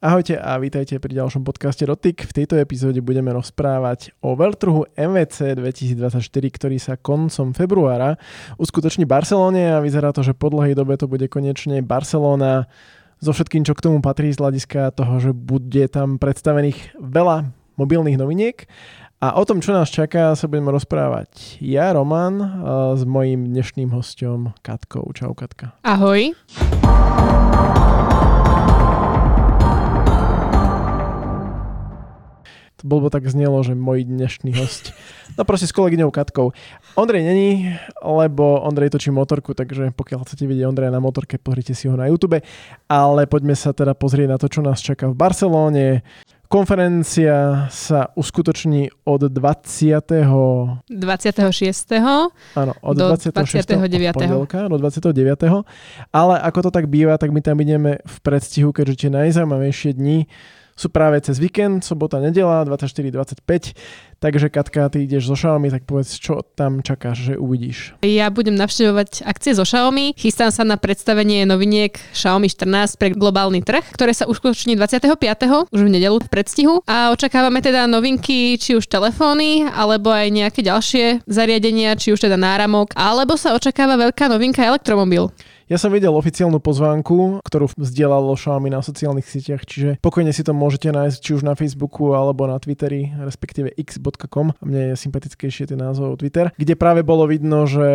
Ahojte a vítajte pri ďalšom podcaste Rotik. V tejto epizóde budeme rozprávať o veľtrhu MVC 2024, ktorý sa koncom februára uskutoční v Barcelone a vyzerá to, že po dlhej dobe to bude konečne Barcelona so všetkým, čo k tomu patrí z hľadiska toho, že bude tam predstavených veľa mobilných noviniek. A o tom, čo nás čaká, sa budeme rozprávať ja, Roman, s mojím dnešným hostom Katkou. Čau, Katka. Ahoj. To bolo tak znelo, že môj dnešný host. No proste s kolegyňou Katkou. Ondrej není, lebo Ondrej točí motorku, takže pokiaľ chcete vidieť Ondreja na motorke, pozrite si ho na YouTube. Ale poďme sa teda pozrieť na to, čo nás čaká v Barcelóne. Konferencia sa uskutoční od 20. 26. Áno, od do 26. 29. pondelka do 29. Ale ako to tak býva, tak my tam ideme v predstihu, keďže tie najzaujímavejšie dni sú práve cez víkend, sobota, nedela, 24-25. Takže Katka, ty ideš so Xiaomi, tak povedz, čo tam čakáš, že uvidíš. Ja budem navštevovať akcie zo Xiaomi. Chystám sa na predstavenie noviniek Xiaomi 14 pre globálny trh, ktoré sa uskutoční 25. už v nedelu v predstihu. A očakávame teda novinky, či už telefóny, alebo aj nejaké ďalšie zariadenia, či už teda náramok, alebo sa očakáva veľká novinka elektromobil. Ja som videl oficiálnu pozvánku, ktorú vzdielalo Xiaomi na sociálnych sieťach, čiže pokojne si to môžete nájsť či už na Facebooku alebo na Twitteri, respektíve x.com. A mne je sympatickejšie ten názov Twitter, kde práve bolo vidno, že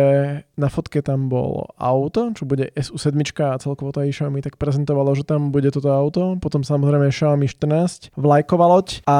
na fotke tam bolo auto, čo bude SU7 a celkovo to aj Xiaomi tak prezentovalo, že tam bude toto auto. Potom samozrejme Xiaomi 14, vlajková loď a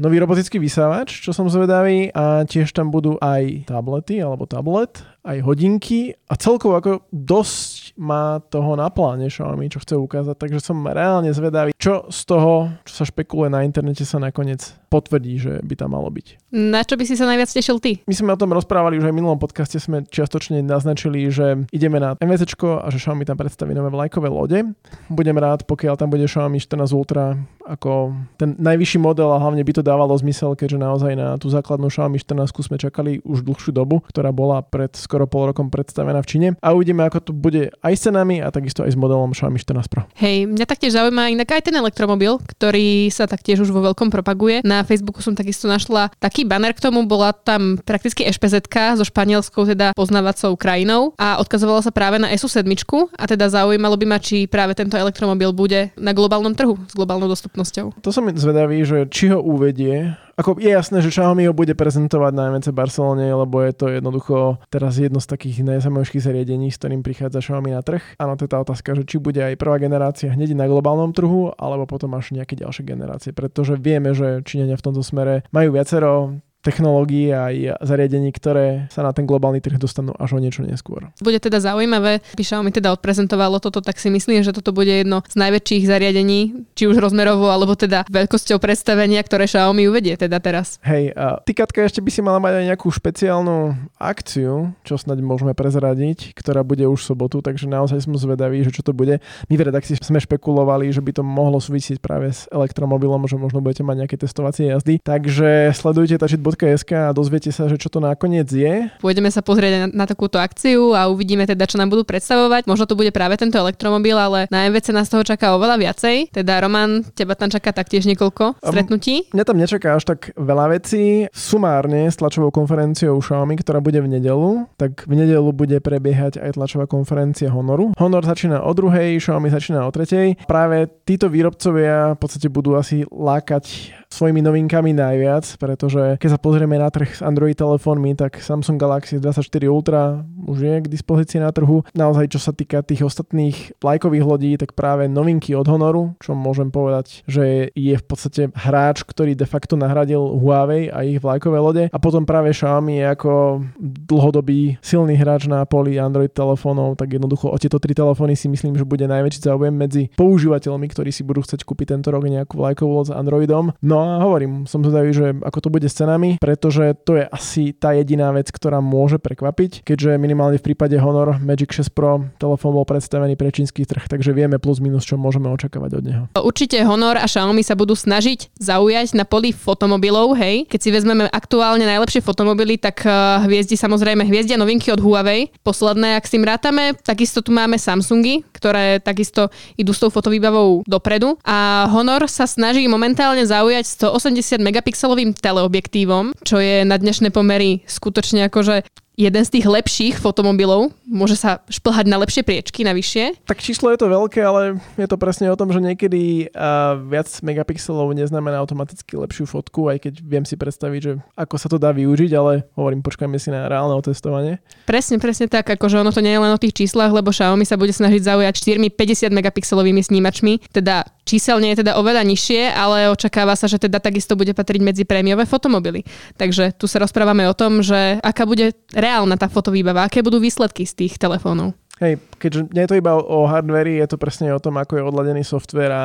nový robotický vysávač, čo som zvedavý a tiež tam budú aj tablety alebo tablet aj hodinky a celkovo ako dosť má toho na pláne Xiaomi, čo chce ukázať, takže som reálne zvedavý, čo z toho, čo sa špekuluje na internete, sa nakoniec potvrdí, že by tam malo byť. Na čo by si sa najviac tešil ty? My sme o tom rozprávali už aj v minulom podcaste, sme čiastočne naznačili, že ideme na MVC a že Xiaomi tam predstaví nové vlajkové lode. Budem rád, pokiaľ tam bude Xiaomi 14 Ultra ako ten najvyšší model a hlavne by to dávalo zmysel, keďže naozaj na tú základnú Xiaomi 14 sme čakali už dlhšiu dobu, ktorá bola pred skoro pol rokom predstavená v Číne. A uvidíme, ako to bude aj s cenami a takisto aj s modelom Xiaomi 14 Pro. Hej, mňa taktiež zaujíma inak aj ten elektromobil, ktorý sa taktiež už vo veľkom propaguje. Na Facebooku som takisto našla taký banner k tomu, bola tam prakticky ešpz so španielskou teda poznávacou krajinou a odkazovalo sa práve na SU7 a teda zaujímalo by ma, či práve tento elektromobil bude na globálnom trhu s globálnou dostupnosťou dostupnosťou. To som zvedavý, že či ho uvedie. Ako je jasné, že Xiaomi ho bude prezentovať na MNC Barcelone, lebo je to jednoducho teraz jedno z takých najzaujímavejších zariadení, s ktorým prichádza Xiaomi na trh. Áno, to je tá otázka, že či bude aj prvá generácia hneď na globálnom trhu, alebo potom až nejaké ďalšie generácie, pretože vieme, že Číňania v tomto smere majú viacero technológií a aj zariadení, ktoré sa na ten globálny trh dostanú až o niečo neskôr. Bude teda zaujímavé, Xiaomi teda odprezentovalo toto, tak si myslím, že toto bude jedno z najväčších zariadení, či už rozmerovo, alebo teda veľkosťou predstavenia, ktoré Xiaomi uvedie teda teraz. Hej, a ty Katka ešte by si mala mať aj nejakú špeciálnu akciu, čo snáď môžeme prezradiť, ktorá bude už v sobotu, takže naozaj som zvedavý, že čo to bude. My v redakcii sme špekulovali, že by to mohlo súvisieť práve s elektromobilom, že možno budete mať nejaké testovacie jazdy. Takže sledujte tačit www.sk a dozviete sa, že čo to nakoniec je. Pôjdeme sa pozrieť na, na takúto akciu a uvidíme teda, čo nám budú predstavovať. Možno to bude práve tento elektromobil, ale na MVC nás toho čaká oveľa viacej. Teda Roman, teba tam čaká taktiež niekoľko stretnutí. Um, mňa tam nečaká až tak veľa vecí. Sumárne s tlačovou konferenciou Xiaomi, ktorá bude v nedelu, tak v nedelu bude prebiehať aj tlačová konferencia Honoru. Honor začína o druhej, Xiaomi začína o tretej. Práve títo výrobcovia v podstate budú asi lákať svojimi novinkami najviac, pretože keď sa pozrieme na trh s Android telefónmi, tak Samsung Galaxy 24 Ultra už je k dispozícii na trhu. Naozaj, čo sa týka tých ostatných lajkových lodí, tak práve novinky od Honoru, čo môžem povedať, že je v podstate hráč, ktorý de facto nahradil Huawei a ich vlajkové lode. A potom práve Xiaomi je ako dlhodobý silný hráč na poli Android telefónov, tak jednoducho o tieto tri telefóny si myslím, že bude najväčší záujem medzi používateľmi, ktorí si budú chcieť kúpiť tento rok nejakú vlajkovú loď s Androidom. No a hovorím, som zvedavý, že ako to bude s cenami. Pretože to je asi tá jediná vec, ktorá môže prekvapiť, keďže minimálne v prípade Honor Magic 6 Pro telefón bol predstavený pre čínsky trh, takže vieme plus minus, čo môžeme očakávať od neho. Určite Honor a Xiaomi sa budú snažiť zaujať na poli fotomobilov, hej. Keď si vezmeme aktuálne najlepšie fotomobily, tak uh, hviezdi samozrejme hviezdia novinky od Huawei. Posledné, ak si rátame, takisto tu máme Samsungy, ktoré takisto idú s tou fotovýbavou dopredu. A Honor sa snaží momentálne zaujať 180 megapixelovým teleobjektívom, čo je na dnešné pomery skutočne akože jeden z tých lepších fotomobilov. Môže sa šplhať na lepšie priečky, na vyššie. Tak číslo je to veľké, ale je to presne o tom, že niekedy uh, viac megapixelov neznamená automaticky lepšiu fotku, aj keď viem si predstaviť, že ako sa to dá využiť, ale hovorím, počkajme si na reálne otestovanie. Presne, presne tak, akože ono to nie je len o tých číslach, lebo Xiaomi sa bude snažiť zaujať 4 50 megapixelovými snímačmi, teda číselne je teda oveľa nižšie, ale očakáva sa, že teda takisto bude patriť medzi prémiové fotomobily. Takže tu sa rozprávame o tom, že aká bude reálna tá fotovýbava, aké budú výsledky z tých telefónov. Hej, keďže nie je to iba o hardveri, je to presne o tom, ako je odladený software a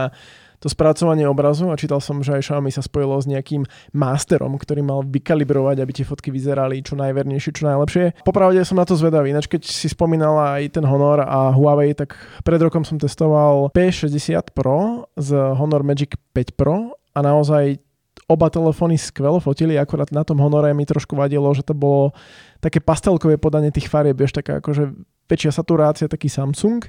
to spracovanie obrazu a čítal som, že aj Xiaomi sa spojilo s nejakým masterom, ktorý mal vykalibrovať, aby tie fotky vyzerali čo najvernejšie, čo najlepšie. Popravde som na to zvedavý, ináč keď si spomínala aj ten Honor a Huawei, tak pred rokom som testoval P60 Pro z Honor Magic 5 Pro a naozaj oba telefóny skvelo fotili, akorát na tom Honore mi trošku vadilo, že to bolo také pastelkové podanie tých farieb, vieš, taká akože väčšia saturácia, taký Samsung.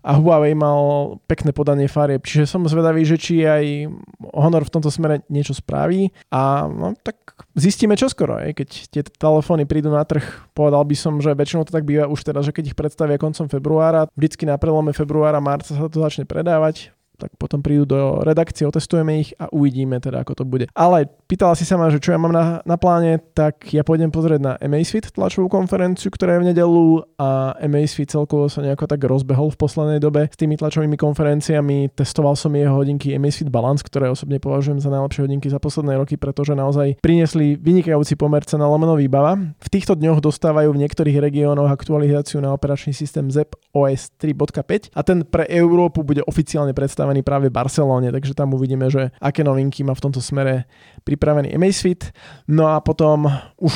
A Huawei mal pekné podanie farieb, čiže som zvedavý, že či aj Honor v tomto smere niečo spraví. A no, tak zistíme čoskoro, aj, keď tie telefóny prídu na trh, povedal by som, že väčšinou to tak býva už teraz, že keď ich predstavia koncom februára, vždycky na prelome februára, marca sa to začne predávať, tak potom prídu do redakcie, otestujeme ich a uvidíme teda, ako to bude. Ale pýtala si sa ma, že čo ja mám na, na pláne, tak ja pôjdem pozrieť na Amazfit tlačovú konferenciu, ktorá je v nedelu a Amazfit celkovo sa nejako tak rozbehol v poslednej dobe s tými tlačovými konferenciami. Testoval som jeho hodinky Amazfit Balance, ktoré osobne považujem za najlepšie hodinky za posledné roky, pretože naozaj priniesli vynikajúci pomer cena lomeno výbava. V týchto dňoch dostávajú v niektorých regiónoch aktualizáciu na operačný systém ZEP OS 3.5 a ten pre Európu bude oficiálne predstavený predstavený práve v Barcelóne, takže tam uvidíme, že aké novinky má v tomto smere pripravený Amazfit. No a potom už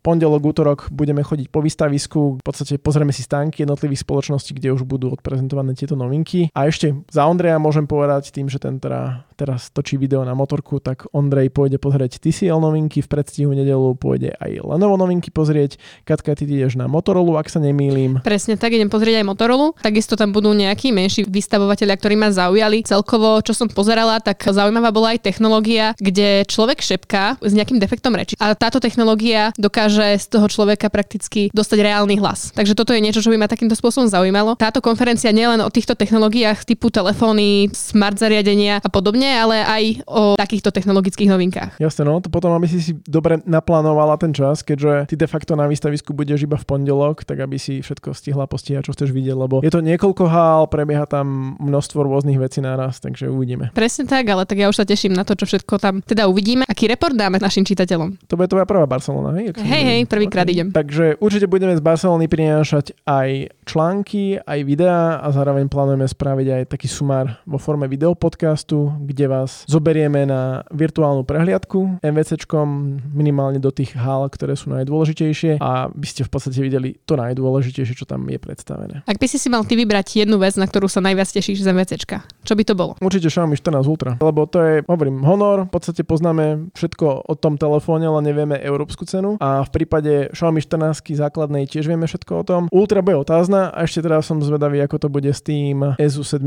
pondelok, útorok budeme chodiť po výstavisku, v podstate pozrieme si stánky jednotlivých spoločností, kde už budú odprezentované tieto novinky. A ešte za Ondreja môžem povedať tým, že ten teda teraz točí video na motorku, tak Ondrej pôjde pozrieť TCL novinky, v predstihu nedelu pôjde aj Lenovo novinky pozrieť. Katka, ty ideš na Motorola, ak sa nemýlim. Presne tak, idem pozrieť aj Motorola. Takisto tam budú nejakí menší vystavovateľia, ktorí ma zaujali zaujali. Celkovo, čo som pozerala, tak zaujímavá bola aj technológia, kde človek šepká s nejakým defektom reči. A táto technológia dokáže z toho človeka prakticky dostať reálny hlas. Takže toto je niečo, čo by ma takýmto spôsobom zaujímalo. Táto konferencia nielen o týchto technológiách typu telefóny, smart zariadenia a podobne, ale aj o takýchto technologických novinkách. Jasne, no to potom, aby si si dobre naplánovala ten čas, keďže ty de facto na výstavisku budeš iba v pondelok, tak aby si všetko stihla postihať, čo chceš vidieť, lebo je to niekoľko hál, prebieha tam množstvo rôznych vecí veci naraz, takže uvidíme. Presne tak, ale tak ja už sa teším na to, čo všetko tam teda uvidíme. Aký report dáme našim čitateľom? To bude tvoja prvá Barcelona, hej? Hej, hej, prvýkrát okay. idem. Takže určite budeme z Barcelony prinášať aj články, aj videá a zároveň plánujeme spraviť aj taký sumár vo forme videopodcastu, kde vás zoberieme na virtuálnu prehliadku MVCčkom minimálne do tých hál, ktoré sú najdôležitejšie a by ste v podstate videli to najdôležitejšie, čo tam je predstavené. Ak by si si mal ty vybrať jednu vec, na ktorú sa najviac tešíš z MVCčka, čo by to bolo? Určite Xiaomi 14 Ultra, lebo to je, hovorím, honor, v podstate poznáme všetko o tom telefóne, ale nevieme európsku cenu a v prípade Xiaomi 14 základnej tiež vieme všetko o tom. Ultra bude otázna a ešte teraz som zvedavý, ako to bude s tým EZU 7,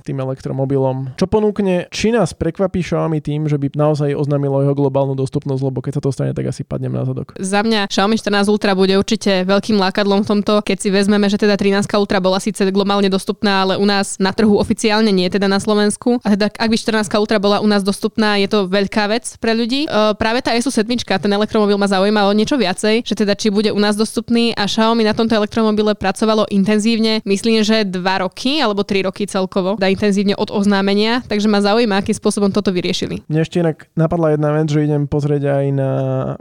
tým elektromobilom. Čo ponúkne, či nás prekvapí Xiaomi tým, že by naozaj oznámilo jeho globálnu dostupnosť, lebo keď sa to stane, tak asi padnem na zadok. Za mňa Xiaomi 14 Ultra bude určite veľkým lákadlom v tomto, keď si vezmeme, že teda 13 Ultra bola síce globálne dostupná, ale u nás na trhu oficiálne nie teda na Slovensku. A teda ak by 14 Ultra bola u nás dostupná, je to veľká vec pre ľudí. E, práve tá SU 7, ten elektromobil ma zaujíma niečo viacej, že teda či bude u nás dostupný a Xiaomi na tomto elektromobile pracovalo intenzívne, myslím, že 2 roky alebo 3 roky celkovo, da intenzívne od oznámenia, takže ma zaujíma, akým spôsobom toto vyriešili. Mne ešte inak napadla jedna vec, že idem pozrieť aj na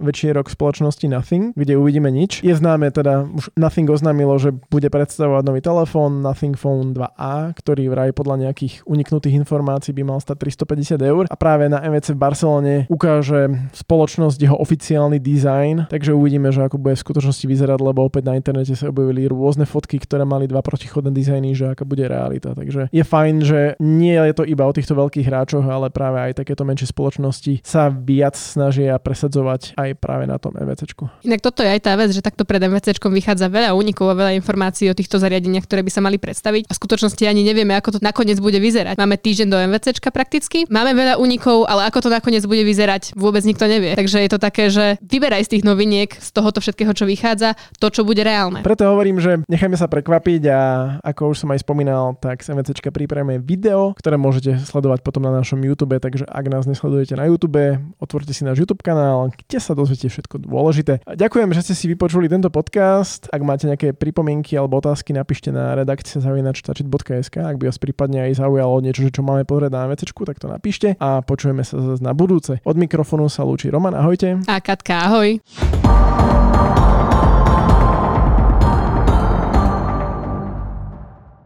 väčší rok spoločnosti Nothing, kde uvidíme nič. Je známe teda, už Nothing oznámilo, že bude predstavovať nový telefón Nothing Phone 2a, ktorý vraj podľa nejakých uniknutých informácií by mal stať 350 eur a práve na MVC v Barcelone ukáže spoločnosť jeho oficiálny dizajn, takže uvidíme, že ako bude v skutočnosti vyzerať, lebo opäť na internete sa objavili rôzne fotky, ktoré mali dva protichodné dizajny, že aká bude realita. Takže je fajn, že nie je to iba o týchto veľkých hráčoch, ale práve aj takéto menšie spoločnosti sa viac snažia presadzovať aj práve na tom MVCčku. Inak toto je aj tá vec, že takto pred MVCčkom vychádza veľa únikov a veľa informácií o týchto zariadeniach, ktoré by sa mali predstaviť. A v skutočnosti ani nevieme, ako to nakoniec bude vyzerať. Máme týždeň do MVCčka prakticky, máme veľa únikov, ale ako to nakoniec bude vyzerať, vôbec nikto nevie. Takže je to také, že vyberaj z tých noviniek, z tohoto všetkého, čo vychádza, to, čo bude reálne. Preto hovorím, že nechajme sa prekvapiť a ako už som aj spomínal, tak z MVCčka pripravíme video, ktoré môžete sledovať potom na našom YouTube, takže ak nás nesledujete na YouTube, otvorte si náš YouTube kanál, kde sa dozviete všetko dôležité. Ďakujem, že ste si vypočuli tento podcast. Ak máte nejaké pripomienky alebo otázky, napíšte na redakcia zavinač.sk, ak by vás prípadne aj zaujalo niečo, čo máme pozrieť na vecečku, tak to napíšte a počujeme sa zase na budúce. Od mikrofónu sa lúči Roman, ahojte. A Katka, ahoj.